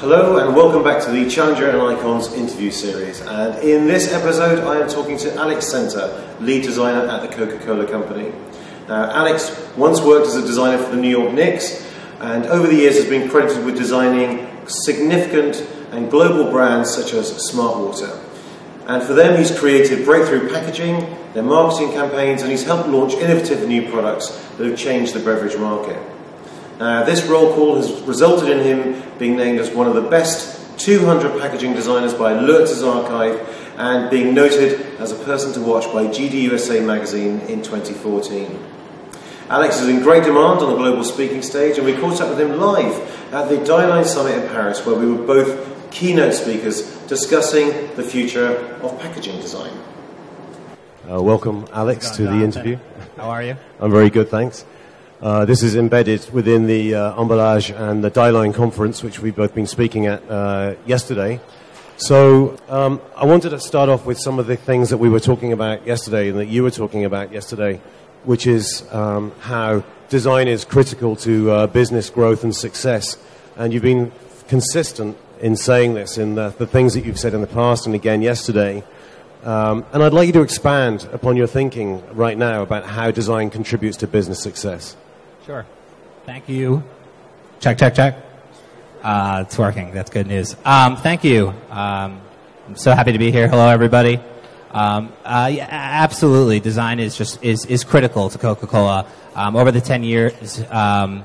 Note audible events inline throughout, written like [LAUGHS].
Hello and welcome back to the Challenger and Icons interview series. And in this episode, I am talking to Alex Center, lead designer at the Coca Cola Company. Now, Alex once worked as a designer for the New York Knicks and over the years has been credited with designing significant and global brands such as Smartwater. And for them, he's created breakthrough packaging, their marketing campaigns, and he's helped launch innovative new products that have changed the beverage market. Now, this roll call has resulted in him being named as one of the best 200 packaging designers by Lürzer's Archive and being noted as a person to watch by GDUSA magazine in 2014. Alex is in great demand on the global speaking stage, and we caught up with him live at the Dieline Summit in Paris, where we were both keynote speakers discussing the future of packaging design. Uh, welcome, Alex, to the interview. How are you? [LAUGHS] I'm very good, thanks. Uh, this is embedded within the uh, Emballage and the Dieline conference, which we've both been speaking at uh, yesterday. So um, I wanted to start off with some of the things that we were talking about yesterday and that you were talking about yesterday, which is um, how design is critical to uh, business growth and success. And you've been consistent in saying this in the, the things that you've said in the past and again yesterday. Um, and I'd like you to expand upon your thinking right now about how design contributes to business success. Sure. Thank you. Check, check, check. Uh, it's working. That's good news. Um, thank you. Um, I'm so happy to be here. Hello, everybody. Um, uh, yeah, absolutely, design is just is, is critical to Coca-Cola. Um, over the ten years um,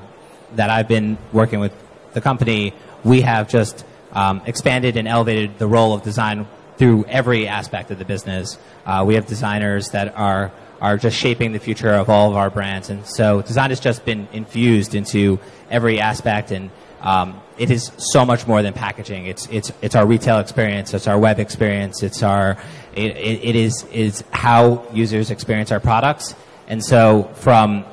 that I've been working with the company, we have just um, expanded and elevated the role of design through every aspect of the business. Uh, we have designers that are are just shaping the future of all of our brands. And so design has just been infused into every aspect and um, it is so much more than packaging. It's, it's, it's our retail experience. It's our web experience. It's our, it, it, it is, is how users experience our products. And so from,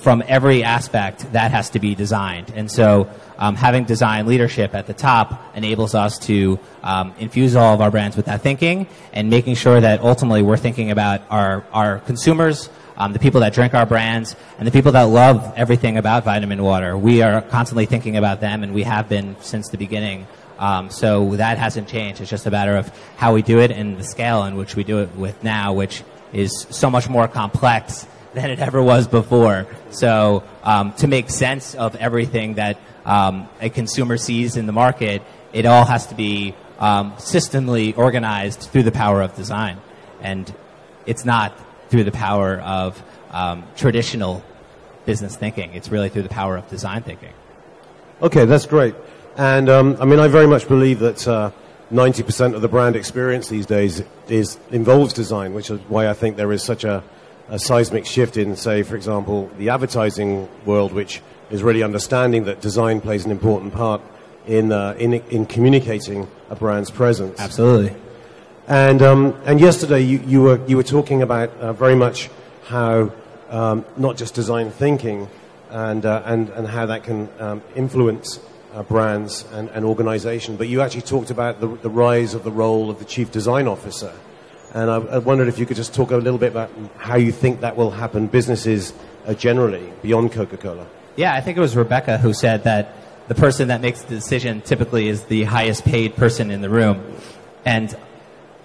from every aspect, that has to be designed. And so um, having design leadership at the top enables us to um, infuse all of our brands with that thinking and making sure that ultimately we're thinking about our, our consumers, um, the people that drink our brands, and the people that love everything about vitamin water. We are constantly thinking about them, and we have been since the beginning. Um, so that hasn't changed. It's just a matter of how we do it and the scale in which we do it with now, which is so much more complex [LAUGHS] than it ever was before. So um, to make sense of everything that um, a consumer sees in the market, it all has to be um, systemly organized through the power of design. And it's not through the power of um, traditional business thinking. It's really through the power of design thinking. Okay, that's great. And um, I mean, I very much believe that uh, 90% of the brand experience these days is involves design, which is why I think there is such a, a seismic shift in, say, for example, the advertising world, which is really understanding that design plays an important part in, uh, in, in communicating a brand's presence. Absolutely. And, um, and yesterday you, you, were, you were talking about uh, very much how um, not just design thinking and, uh, and, and how that can um, influence uh, brands and, and organization, but you actually talked about the, the rise of the role of the chief design officer. And I, I wondered if you could just talk a little bit about how you think that will happen businesses uh, generally beyond Coca Cola. Yeah, I think it was Rebecca who said that the person that makes the decision typically is the highest paid person in the room. And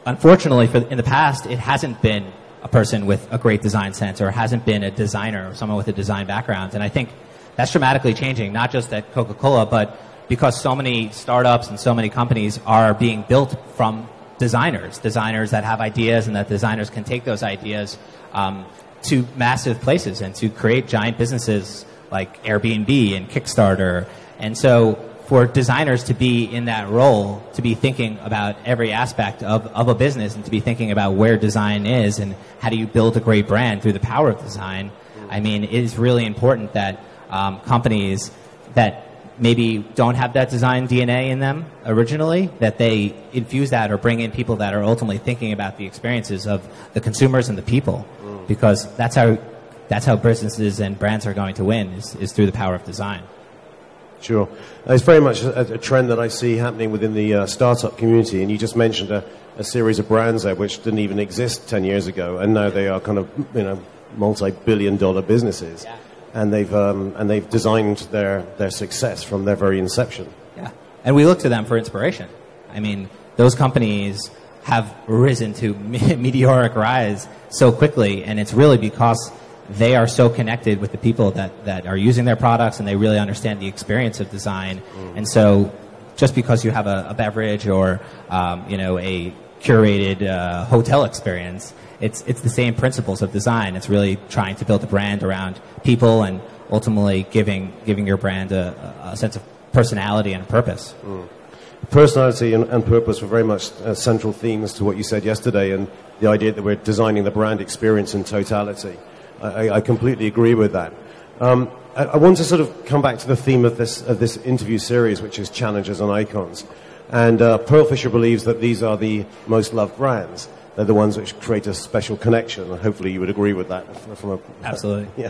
unfortunately, for, in the past, it hasn't been a person with a great design sense or hasn't been a designer or someone with a design background. And I think that's dramatically changing, not just at Coca Cola, but because so many startups and so many companies are being built from designers, designers that have ideas and that designers can take those ideas um, to massive places and to create giant businesses like Airbnb and Kickstarter. And so for designers to be in that role, to be thinking about every aspect of, of a business and to be thinking about where design is and how do you build a great brand through the power of design, I mean, it is really important that um, companies that maybe don't have that design DNA in them originally, that they infuse that or bring in people that are ultimately thinking about the experiences of the consumers and the people. Because that's how that's how businesses and brands are going to win is, is through the power of design. Sure. It's very much a, a trend that I see happening within the uh, startup community. And you just mentioned a, a, series of brands there which didn't even exist 10 years ago. And now they are kind of, you know, multi billion dollar businesses. Yeah. And, they've, um, and they've designed their, their success from their very inception. Yeah. And we look to them for inspiration. I mean, those companies have risen to [LAUGHS] meteoric rise so quickly. And it's really because they are so connected with the people that, that are using their products and they really understand the experience of design. Mm. And so just because you have a, a beverage or um, you know a curated uh, hotel experience, it's, it's the same principles of design. It's really trying to build a brand around people and ultimately giving, giving your brand a, a sense of personality and purpose. Mm. Personality and, and, purpose were very much uh, central themes to what you said yesterday and the idea that we're designing the brand experience in totality. I, I completely agree with that. Um, I, I, want to sort of come back to the theme of this, of this interview series, which is challenges and icons. And uh, Pearlfisher believes that these are the most loved brands. They're the ones which create a special connection, and hopefully you would agree with that. From a, Absolutely. [LAUGHS] Yeah.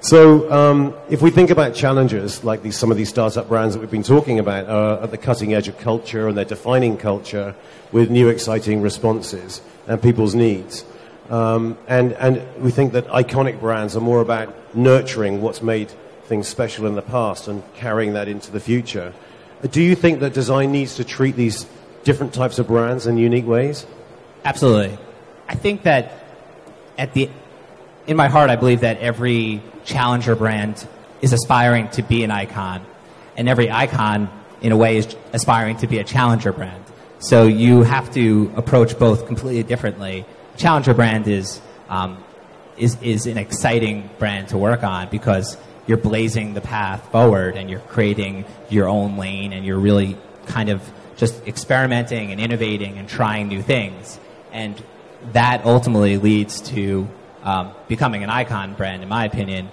So, um, if we think about challenges like these, some of these startup brands that we've been talking about are at the cutting edge of culture and they're defining culture with new exciting responses and people's needs. Um, and, and we think that iconic brands are more about nurturing what's made things special in the past and carrying that into the future. Do you think that design needs to treat these different types of brands in unique ways? Absolutely. I think that at the in my heart, I believe that every challenger brand is aspiring to be an icon, and every icon, in a way, is aspiring to be a challenger brand. So you have to approach both completely differently Challenger brand is, um, is, is an exciting brand to work on because you're blazing the path forward and you're creating your own lane and you're really kind of just experimenting and innovating and trying new things. And that ultimately leads to um, becoming an icon brand, in my opinion.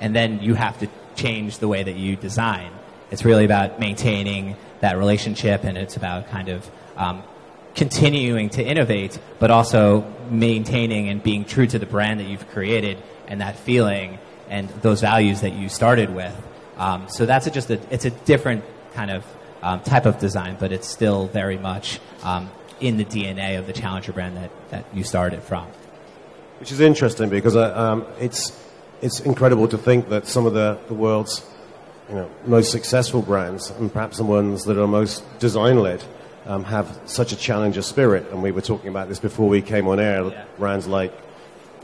And then you have to change the way that you design. It's really about maintaining that relationship and it's about kind of um, continuing to innovate, but also maintaining and being true to the brand that you've created and that feeling and those values that you started with. Um, so that's a, just a, it's a different kind of um, type of design, but it's still very much um, in the DNA of the Challenger brand that, that you started from. Which is interesting because uh, um, it's, it's incredible to think that some of the, the world's you know, most successful brands, and perhaps the ones that are most design led, um, have such a challenger spirit. And we were talking about this before we came on air. Yeah. Brands like,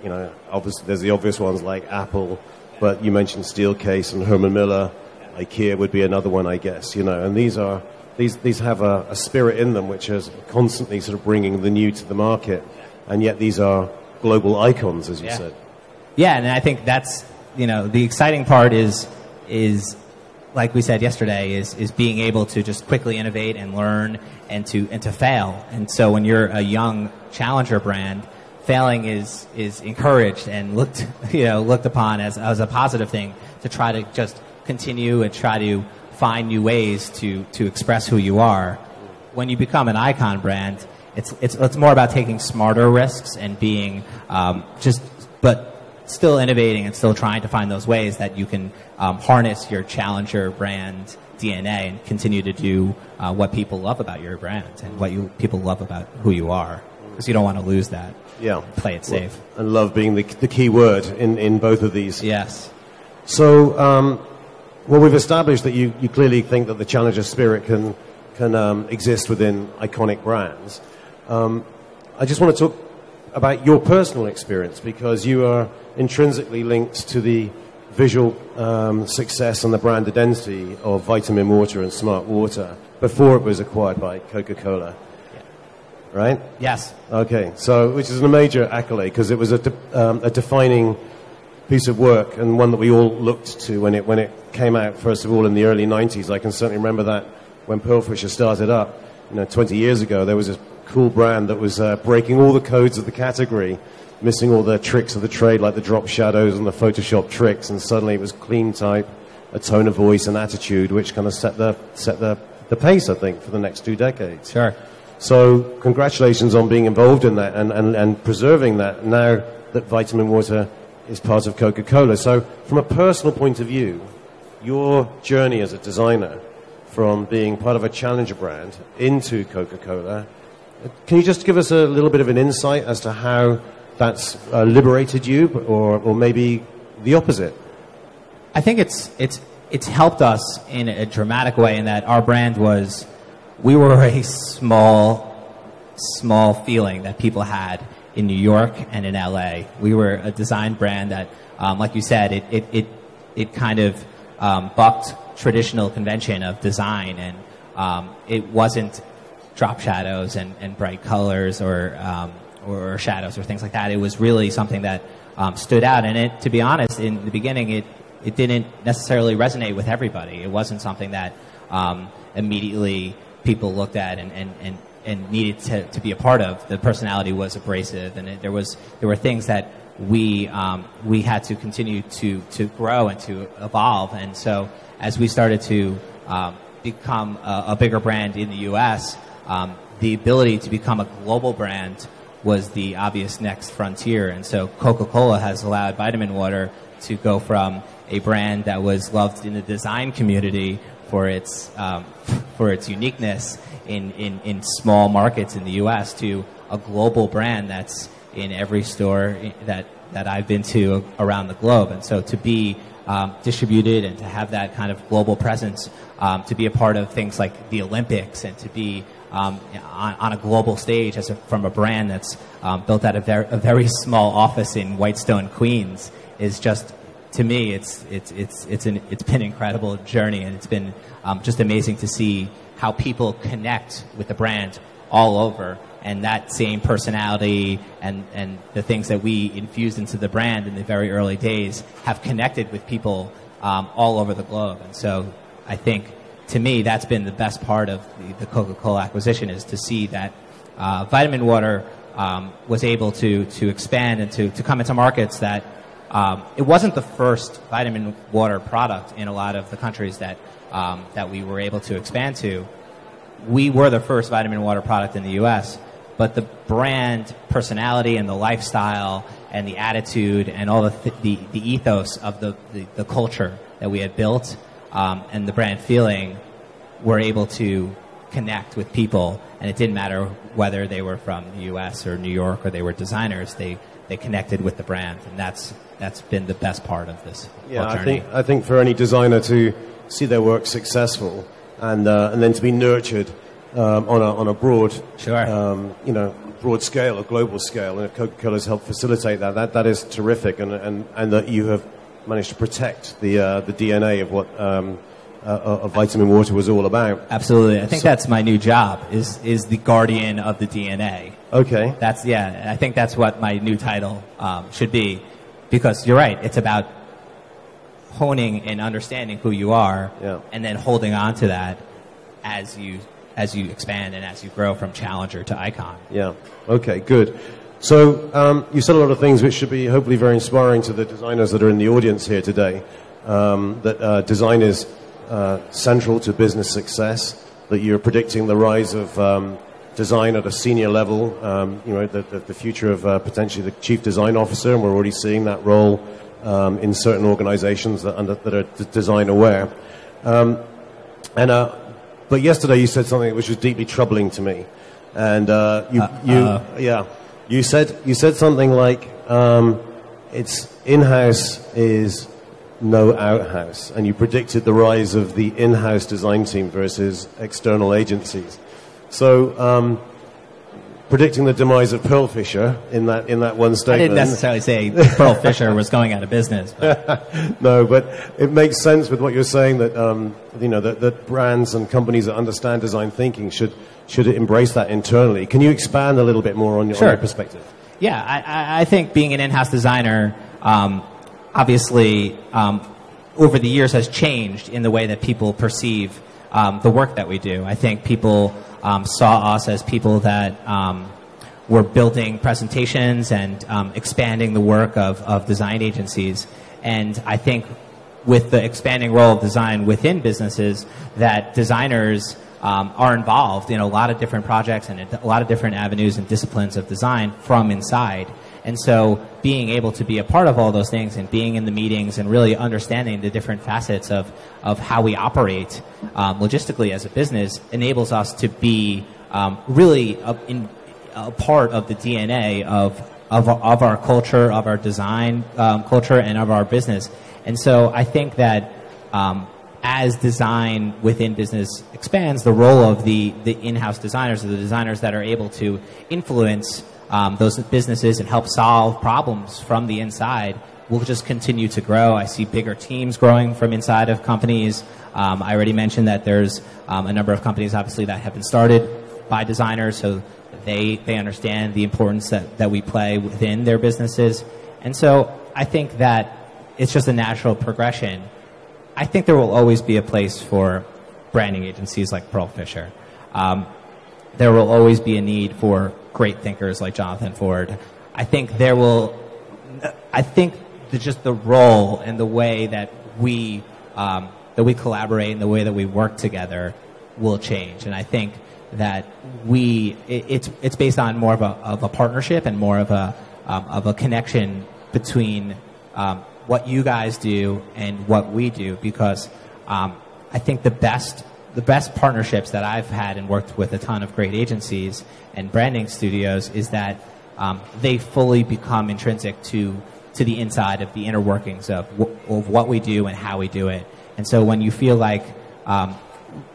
you know, obviously there's the obvious ones like Apple, but you mentioned Steelcase and Herman Miller. IKEA would be another one, I guess. You know, and these are these these have a, a spirit in them which is constantly sort of bringing the new to the market, and yet these are global icons, as you yeah. said. Yeah, and I think that's you know the exciting part is is like we said yesterday, is, is being able to just quickly innovate and learn and to, and to fail. And so when you're a young challenger brand, failing is, is encouraged and looked, [LAUGHS] you know, looked upon as, as a positive thing to try to just continue and try to find new ways to, to express who you are. When you become an icon brand, it's, it's, it's more about taking smarter risks and being um, just, but still innovating and still trying to find those ways that you can um, harness your challenger brand DNA and continue to do uh, what people love about your brand and what you people love about who you are because you don't want to lose that. Yeah, play it safe. Well, and love being the, the key word in, in both of these. Yes. So, um, well, we've established that you, you clearly think that the challenger spirit can can um, exist within iconic brands. Um, I just want to talk about your personal experience because you are intrinsically linked to the visual um, success and the brand identity of Vitamin Water and Smart Water before it was acquired by Coca Cola. Right? Yes. Okay, so which is a major accolade because it was a, de- um, a defining piece of work and one that we all looked to when it, when it came out, first of all, in the early 90s. I can certainly remember that when Pearlfisher started up, you know, 20 years ago, there was a cool brand that was uh, breaking all the codes of the category missing all the tricks of the trade, like the drop shadows and the Photoshop tricks, and suddenly it was clean type, a tone of voice and attitude, which kind of set the set the, the pace, I think, for the next two decades. Sure. So congratulations on being involved in that and, and, and preserving that now that vitamin water is part of Coca Cola. So, from a personal point of view, your journey as a designer from being part of a challenger brand into Coca Cola, can you just give us a little bit of an insight as to how that's uh, liberated you, or, or maybe the opposite? I think it's, it's, it's helped us in a dramatic way in that our brand was, we were a small, small feeling that people had in New York and in LA. We were a design brand that, um, like you said, it, it, it, it kind of um, bucked traditional convention of design, and um, it wasn't drop shadows and, and bright colors or, um, or shadows or things like that. It was really something that um, stood out, and it, to be honest, in the beginning, it it didn't necessarily resonate with everybody. It wasn't something that um, immediately people looked at and, and, and and needed to, to be a part of. The personality was abrasive, and it, there was there were things that we um, we had to continue to to grow and to evolve. And so as we started to um, become a, a, bigger brand in the U.S., um, the ability to become a global brand was the obvious next frontier. And so Coca-Cola has allowed Vitamin Water to go from a brand that was loved in the design community for its um, for its uniqueness in, in, in small markets in the U.S. to a global brand that's in every store that, that I've been to around the globe. And so to be um, distributed and to have that kind of global presence, um, to be a part of things like the Olympics and to be um, on, on, a global stage as a, from a brand that's um, built out of ver- a very small office in Whitestone, Queens, is just to me, it's it's it's it's an it's been an incredible journey, and it's been um, just amazing to see how people connect with the brand all over and that same personality and, and the things that we infused into the brand in the very early days have connected with people um, all over the globe. And so I think to me that's been the best part of the, the Coca-Cola acquisition is to see that uh, vitamin water um, was able to, to expand and to, to come into markets that um, it wasn't the first vitamin water product in a lot of the countries that um, that we were able to expand to. We were the first vitamin water product in the U.S., but the brand personality and the lifestyle and the attitude and all the th- the, the, ethos of the, the, the, culture that we had built um, and the brand feeling were able to connect with people, and it didn't matter whether they were from the U.S. or New York or they were designers. They they connected with the brand, and that's that's been the best part of this. Yeah, I think I think for any designer to see their work successful and uh, and then to be nurtured um, on a on a broad, sure. um, you know, broad scale, a global scale, and if Coca-Cola has helped facilitate that, that that is terrific, and and and that you have managed to protect the uh, the DNA of what. Um, uh, of vitamin water was all about. Absolutely, I think so, that's my new job. Is is the guardian of the DNA. Okay. That's yeah. I think that's what my new title um, should be, because you're right. It's about honing and understanding who you are, yeah. and then holding on to that as you as you expand and as you grow from challenger to icon. Yeah. Okay. Good. So um, you said a lot of things which should be hopefully very inspiring to the designers that are in the audience here today. Um, that uh, design is uh, central to business success. That you're predicting the rise of um, design at a senior level. Um, you know, the, the, the future of uh, potentially the chief design officer, and we're already seeing that role um, in certain organizations that, under, that are design aware. Um, and, uh, but yesterday you said something which was deeply troubling to me. And uh, you, uh, you yeah, you said, you said something like, um, it's in-house is no outhouse. And you predicted the rise of the in-house design team versus external agencies. So, um, predicting the demise of Pearlfisher in that in that one statement. I didn't necessarily say Pearl Fisher was going out of business. But. [LAUGHS] no, but it makes sense with what you're saying that um, you know that, that, brands and companies that understand design thinking should should it embrace that internally. Can you expand a little bit more on your, sure. on your perspective? Yeah, I, I, think being an in-house designer, um, obviously, um, over the years has changed in the way that people perceive um, the work that we do. I think people um, saw us as people that um, were building presentations and um, expanding the work of, of design agencies. And I think with the expanding role of design within businesses, that designers um, are involved in a lot of different projects and a lot of different avenues and disciplines of design from inside. And so being able to be a part of all those things and being in the meetings and really understanding the different facets of, of how we operate um, logistically as a business enables us to be um, really a, in, a part of the DNA of, of, of our culture, of our design um, culture, and of our business. And so I think that um, as design within business expands, the role of the, the in-house designers, or the designers that are able to influence um, those businesses and help solve problems from the inside will just continue to grow. I see bigger teams growing from inside of companies. Um, I already mentioned that there's um, a number of companies, obviously, that have been started by designers, so they they understand the importance that, that we play within their businesses. And so I think that it's just a natural progression I think there will always be a place for branding agencies like Pearlfisher. Um, there will always be a need for great thinkers like Jonathan Ford. I think there will, I think the, just the role and the way that we, um, that we collaborate and the way that we work together will change. And I think that we, it, it's, it's based on more of a, of a partnership and more of a, um, of a connection between um, what you guys do and what we do because um, I think the best the best partnerships that I've had and worked with a ton of great agencies and branding studios is that um, they fully become intrinsic to to the inside of the inner workings of, w- of what we do and how we do it. And so when you feel like um,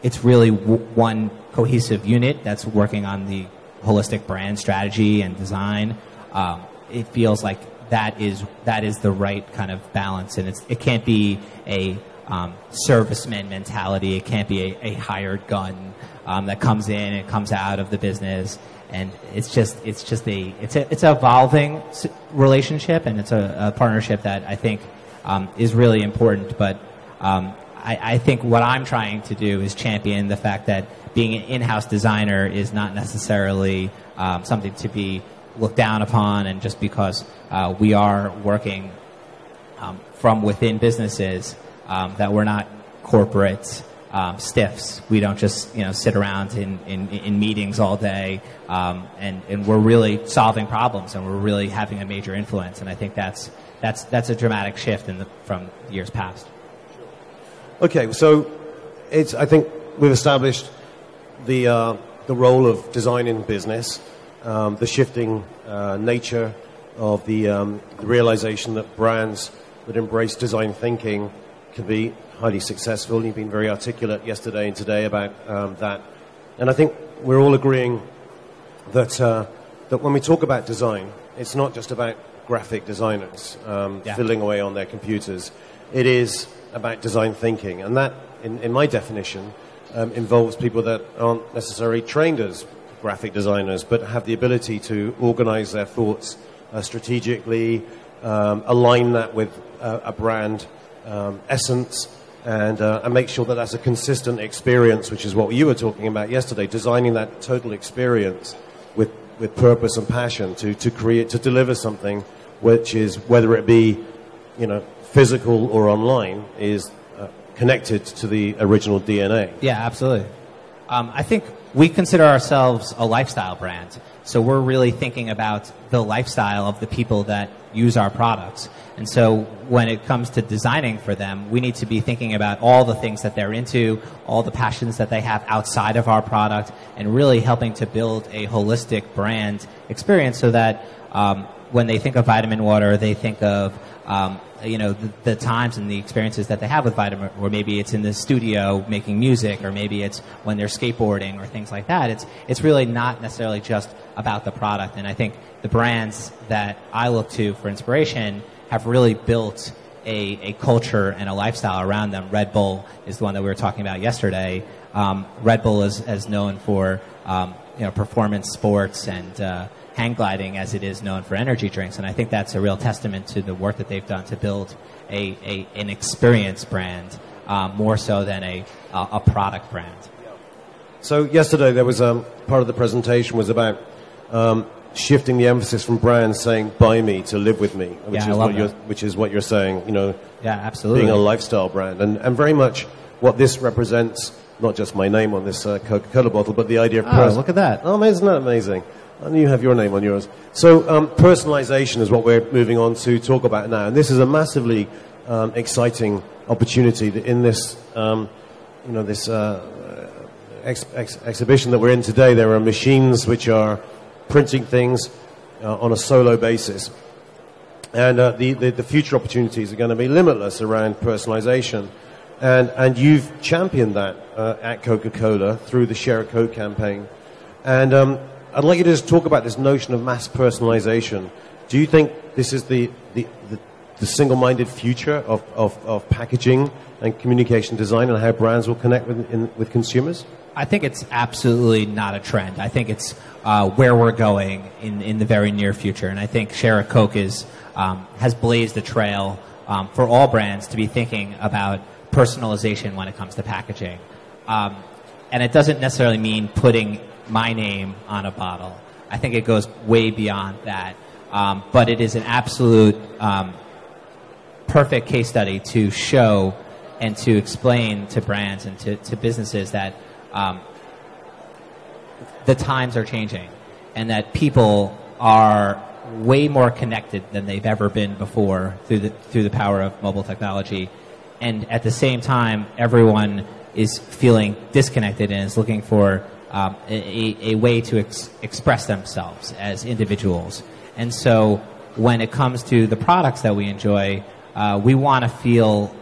it's really w- one cohesive unit that's working on the holistic brand strategy and design, um, it feels like that is that is the right kind of balance, and it can't be a um, serviceman mentality. It can't be a, a hired gun um, that comes in and comes out of the business, and it's just it's just a it's a it's an evolving relationship, and it's a, a partnership that I think um, is really important. But um, I, I think what I'm trying to do is champion the fact that being an in-house designer is not necessarily um, something to be looked down upon, and just because uh, we are working um, from within businesses, um, that we're not corporate um, stiffs. We don't just you know sit around in, in, in meetings all day, um, and, and we're really solving problems, and we're really having a major influence. And I think that's that's that's a dramatic shift in the, from years past. Okay, so it's I think we've established the uh, the role of design in business um, the shifting uh, nature of the, um, the, realization that brands that embrace design thinking can be highly successful. You've been very articulate yesterday and today about um, that. And I think we're all agreeing that, uh, that when we talk about design, it's not just about graphic designers um, yeah. fiddling away on their computers. It is about design thinking. And that, in, in my definition, um, involves people that aren't necessarily trained as graphic designers, but have the ability to organize their thoughts uh, strategically, um, align that with uh, a brand um, essence, and, uh, and make sure that that's a consistent experience, which is what you were talking about yesterday, designing that total experience with, with purpose and passion to, to create, to deliver something which is, whether it be, you know, physical or online, is uh, connected to the original DNA. Yeah, absolutely. Um, I think we consider ourselves a lifestyle brand. So we're really thinking about the lifestyle of the people that use our products. And so when it comes to designing for them, we need to be thinking about all the things that they're into, all the passions that they have outside of our product, and really helping to build a holistic brand experience so that um, when they think of vitamin water, they think of um, you know the, the, times and the experiences that they have with vitamin or maybe it's in the studio making music or maybe it's when they're skateboarding or things like that it's it's really not necessarily just about the product. And i think the brands that i look to for inspiration have really built a, a culture and a lifestyle around them. Red bull is the one that we were talking about yesterday. Um, red bull is, is known for um, you know performance sports and uh, hang gliding as it is known for energy drinks. And I think that's a real testament to the work that they've done to build a, a an experience brand um, more so than a, a product brand. So yesterday there was a part of the presentation was about um, shifting the emphasis from brands saying "buy me" to "live with me," which yeah, is what you're which is what you're saying. You know, yeah, absolutely, being a lifestyle brand, and and very much what this represents. Not just my name on this uh, Coca-Cola bottle, but the idea of oh, look at that! Oh, isn't that amazing? And you have your name on yours. So um, personalization is what we're moving on to talk about now, and this is a massively um, exciting opportunity in this, um, you know, this uh, ex- ex- exhibition that we're in today. There are machines which are printing things uh, on a solo basis, and uh, the, the, the future opportunities are going to be limitless around personalization. And, and you've championed that uh, at Coca Cola through the Share a Coke campaign. And um, I'd like you to just talk about this notion of mass personalization. Do you think this is the, the, the, the single minded future of, of, of, packaging and communication design and how brands will connect with, in, with consumers? I think it's absolutely not a trend. I think it's uh, where we're going in, in the very near future. And I think Share a Coke is, um, has blazed the trail um, for all brands to be thinking about personalization when it comes to packaging. Um, and it doesn't necessarily mean putting my name on a bottle. I think it goes way beyond that. Um, but it is an absolute um, perfect case study to show and to explain to brands and to, to businesses that um, the times are changing and that people are way more connected than they've ever been before through the, through the power of mobile technology and at the same time, everyone is feeling disconnected and is looking for um, a, a, way to ex- express themselves as individuals. And so, when it comes to the products that we enjoy, uh, we want to feel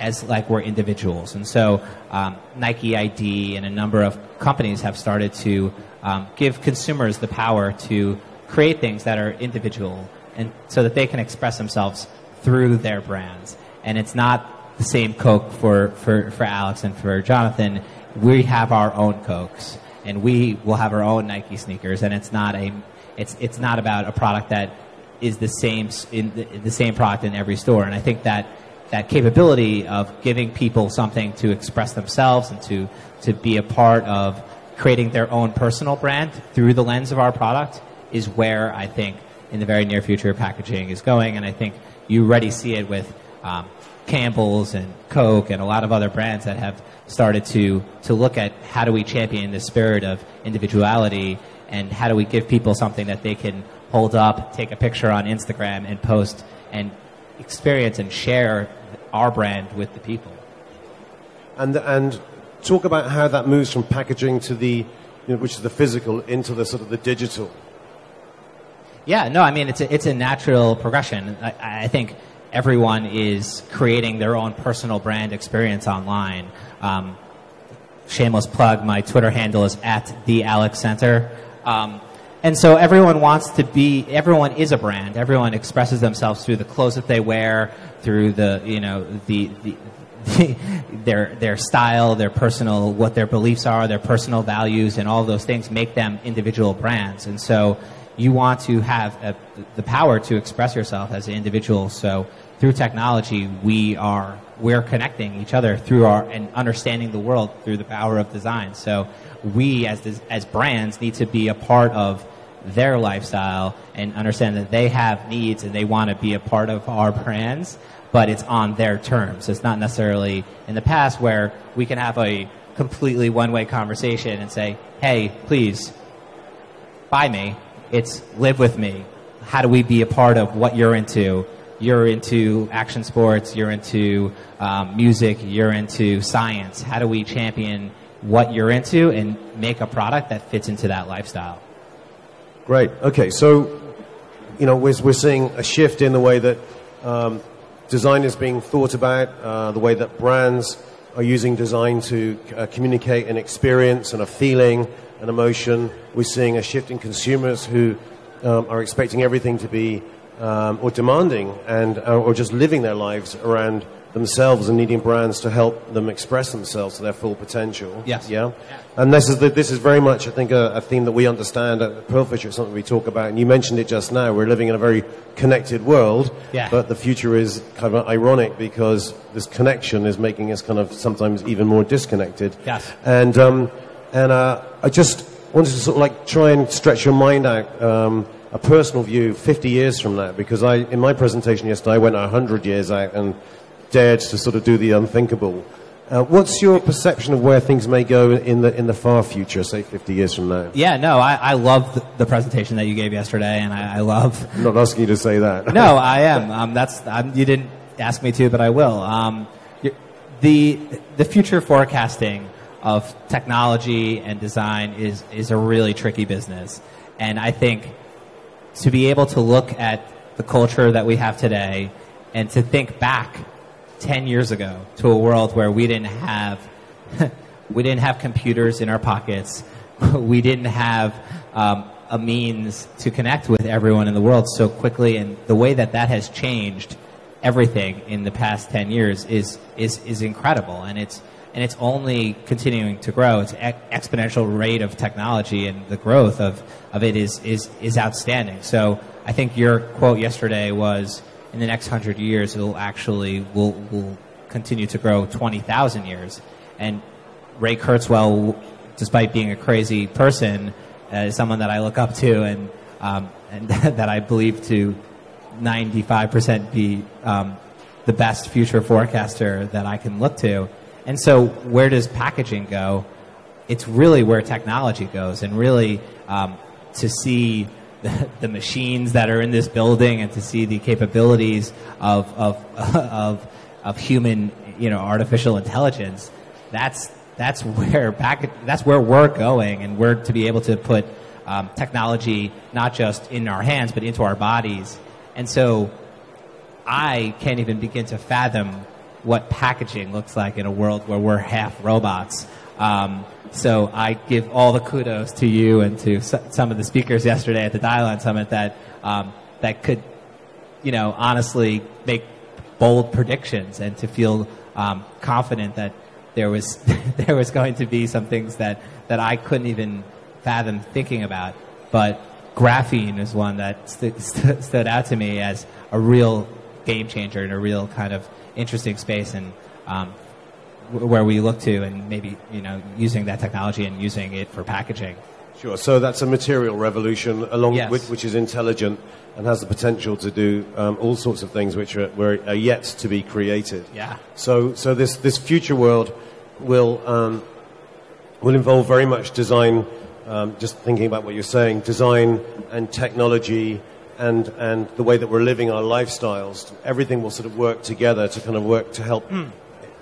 as like we're individuals. And so, um, Nike ID and a number of companies have started to um, give consumers the power to create things that are individual, and so that they can express themselves through their brands and it's not the same Coke for, for, for Alex and for Jonathan. We have our own Cokes, and we will have our own Nike sneakers, and it's not a it's it's not about a product that is the same in the, the same product in every store. And I think that that capability of giving people something to express themselves and to to be a part of creating their own personal brand through the lens of our product is where I think in the very near future packaging is going. And I think you already see it with um, Campbell's and Coke and a lot of other brands that have started to, to look at how do we champion the spirit of individuality and how do we give people something that they can hold up, take a picture on Instagram and post and experience and share our brand with the people. And, and talk about how that moves from packaging to the, you know, which is the physical, into the sort of the digital. Yeah, no, I mean, it's a, it's a natural progression. I, I think everyone is creating their own personal brand experience online. Um, shameless plug, my Twitter handle is at the Alex Center. Um, and so everyone wants to be, everyone is a brand. Everyone expresses themselves through the clothes that they wear, through the, you know, the, the, the, [LAUGHS] their their style, their personal what their beliefs are, their personal values, and all those things make them individual brands. And so you want to have a, the power to express yourself as an individual. So through technology, we are we're connecting each other through our and understanding the world through the power of design. So we as as brands need to be a part of their lifestyle and understand that they have needs and they want to be a part of our brands, but it's on their terms. It's not necessarily in the past where we can have a completely one-way conversation and say, "Hey, please buy me." It's live with me. How do we be a part of what you're into? you're into action sports, you're into um, music, you're into science. How do we champion what you're into and make a product that fits into that lifestyle? Great. Okay, so you know we're, we're seeing a shift in the way that um, design is being thought about, uh, the way that brands are using design to uh, communicate an experience and a feeling, an emotion. We're seeing a shift in consumers who um, are expecting everything to be um, or demanding and uh, or just living their lives around themselves and needing brands to help them express themselves to their full potential. Yes. Yeah. And this is the, this is very much, I think, a, a, theme that we understand at Pearlfisher. It's something we talk about, and you mentioned it just now. We're living in a very connected world, yeah. but the future is kind of ironic because this connection is making us kind of sometimes even more disconnected. Yes. And um, and uh, I just wanted to sort of like try and stretch your mind out. Um, a personal view 50 years from now because I, in my presentation yesterday, I went 100 years out and dared to sort of do the unthinkable. Uh, what's your perception of where things may go in the in the far future, say 50 years from now? Yeah, no, I, I love the, the presentation that you gave yesterday, and I, I love. I'm not asking you to say that. no, [LAUGHS] I am. Um, that's I'm, you didn't ask me to, but I will. Um, the the future forecasting of technology and design is is a really tricky business, and I think to be able to look at the culture that we have today and to think back 10 years ago to a world where we didn't have [LAUGHS] we didn't have computers in our pockets. [LAUGHS] We didn't have um, a means to connect with everyone in the world so quickly. And the way that that has changed everything in the past 10 years is is is incredible. And it's and it's only continuing to grow. It's ex- exponential rate of technology and the growth of of it is is is outstanding. So i think your quote yesterday was in the next hundred years, it'll actually will will continue to grow twenty thousand years. And Ray Kurzweil, despite being a crazy person, uh, is someone that I look up to and um, and [LAUGHS] that I believe to ninety five percent be um, the best future forecaster that I can look to. And so, where does packaging go? It's really where technology goes, and really um, to see [LAUGHS] the, machines that are in this building and to see the capabilities of, of, [LAUGHS] of, of human, you know, artificial intelligence, that's, that's [LAUGHS] where back, that's where we're going and we're to be able to put um, technology not just in our hands but into our bodies. And so I can't even begin to fathom what packaging looks like in a world where we're half robots. Um, so I give all the kudos to you and to some of the speakers yesterday at the Dial Summit that um, that could, you know, honestly make bold predictions and to feel um, confident that there was [LAUGHS] there was going to be some things that that I couldn't even fathom thinking about. But graphene is one that st- [LAUGHS] st- stood out to me as a real game changer and a real kind of interesting space and um, where we look to and maybe you know using that technology and using it for packaging. Sure. So that's a material revolution along yes. with, which is intelligent and has the potential to do um, all sorts of things which are, are, yet to be created. Yeah. So so this this future world will um, will involve very much design. Um, just thinking about what you're saying, design and technology and, and the way that we're living our lifestyles, everything will sort of work together to kind of work to help mm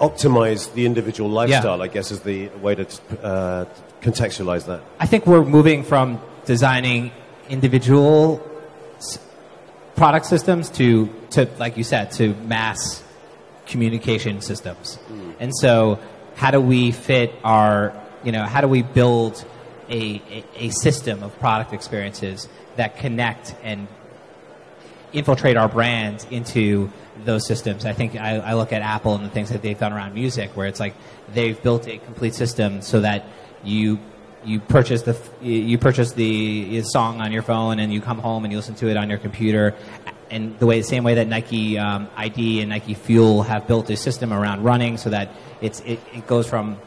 optimize the individual lifestyle, yeah. I guess, is the way to uh, contextualize that. I think we're moving from designing individual s- product systems to, to, like you said, to mass communication systems. Mm. And so, how do we fit our, you know, how do we build a, a, a system of product experiences that connect and infiltrate our brands into those systems. I think I, I, look at Apple and the things that they've done around music, where it's like they've built a complete system so that you you purchase the you purchase the song on your phone and you come home and you listen to it on your computer. And the way, the same way that Nike um, ID and Nike Fuel have built a system around running, so that it's it, it goes from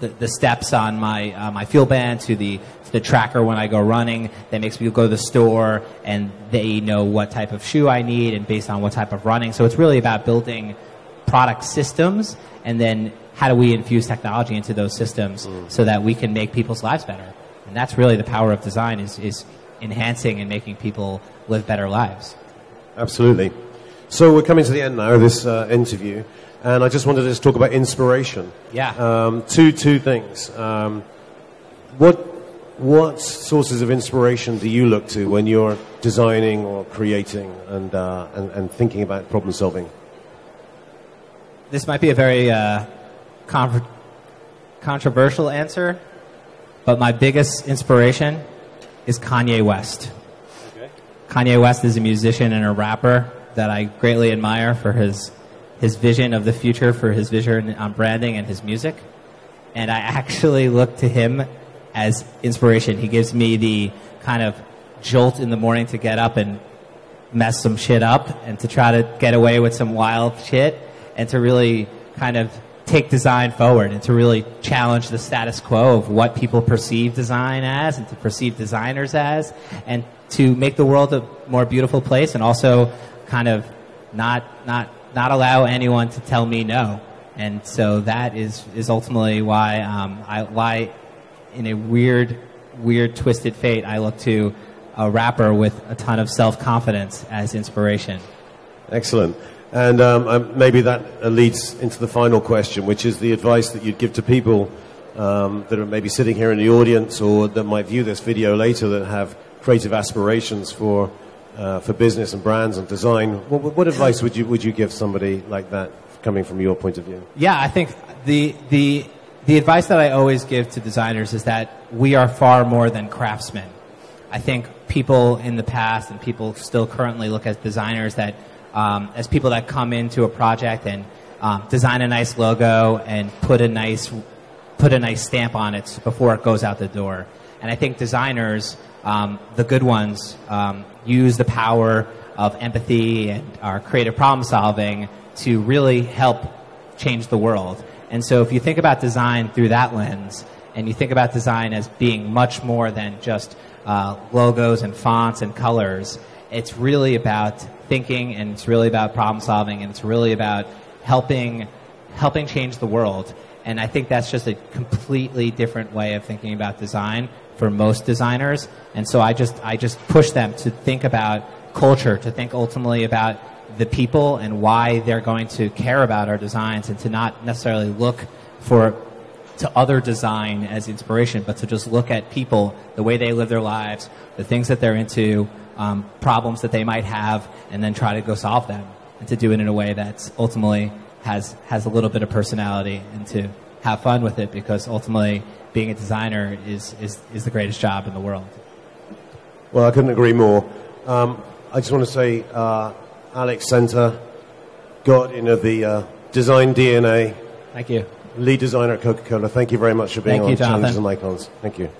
the, the steps on my uh, my FuelBand to the to the tracker when I go running. That makes me go to the store and they know what type of shoe I need and based on what type of running. So it's really about building product systems and then how do we infuse technology into those systems mm. so that we can make people's lives better. And that's really the power of design is, is enhancing and making people live better lives. Absolutely. So we're coming to the end now of this uh, interview and I just wanted to just talk about inspiration. Yeah. Um, two two things. Um, what what sources of inspiration do you look to when you're designing or creating and uh, and, and, thinking about problem solving? This might be a very uh, con- controversial answer, but my biggest inspiration is Kanye West. Okay. Kanye West is a musician and a rapper that I greatly admire for his his vision of the future for his vision on branding and his music. And I [LAUGHS] actually look to him as inspiration. He gives me the kind of jolt in the morning to get up and mess some shit up and to try to get away with some wild shit and to really kind of take design forward and to really challenge the status quo of what people perceive design as and to perceive designers as and to make the world a more beautiful place and also kind of not not not allow anyone to tell me no And so that is, is ultimately why, um, I, why, in a weird, weird, twisted fate, I look to a rapper with a ton of self confidence as inspiration. Excellent. And um, um, maybe that leads into the final question, which is the advice that you'd give to people um, that are maybe sitting here in the audience or that might view this video later that have creative aspirations for, uh, for business and brands and design. What, what advice would you, would you give somebody like that coming from your point of view? Yeah, I think the, the, the advice that I always give to designers is that we are far more than craftsmen. I think people in the past and people still currently look at designers that um, as people that come into a project and um, design a nice logo and put a nice put a nice stamp on it before it goes out the door. And I think designers, um, the good ones, um, use the power of empathy and our creative problem solving to really help change the world. And so if you think about design through that lens, and you think about design as being much more than just uh, logos and fonts and colors, it's really about thinking and it's really about problem solving and it's really about helping helping change the world. And I think that's just a completely different way of thinking about design for most designers. And so I just, I just push them to think about culture, to think ultimately about the people and why they're going to care about our designs and to not necessarily look for to other design as inspiration, but to just look at people, the way they live their lives, the things that they're into, um, problems that they might have, and then try to go solve them, and to do it in a way that's ultimately has has a little bit of personality and to have fun with it because ultimately being a designer is is, is the greatest job in the world. Well, I couldn't agree more. Um, I just want to say, uh, Alex Center, guardian of the uh, design DNA. Thank you. Lead designer at Coca Cola. Thank you very much for being Thank on you, Challenges and Icons. Thank you.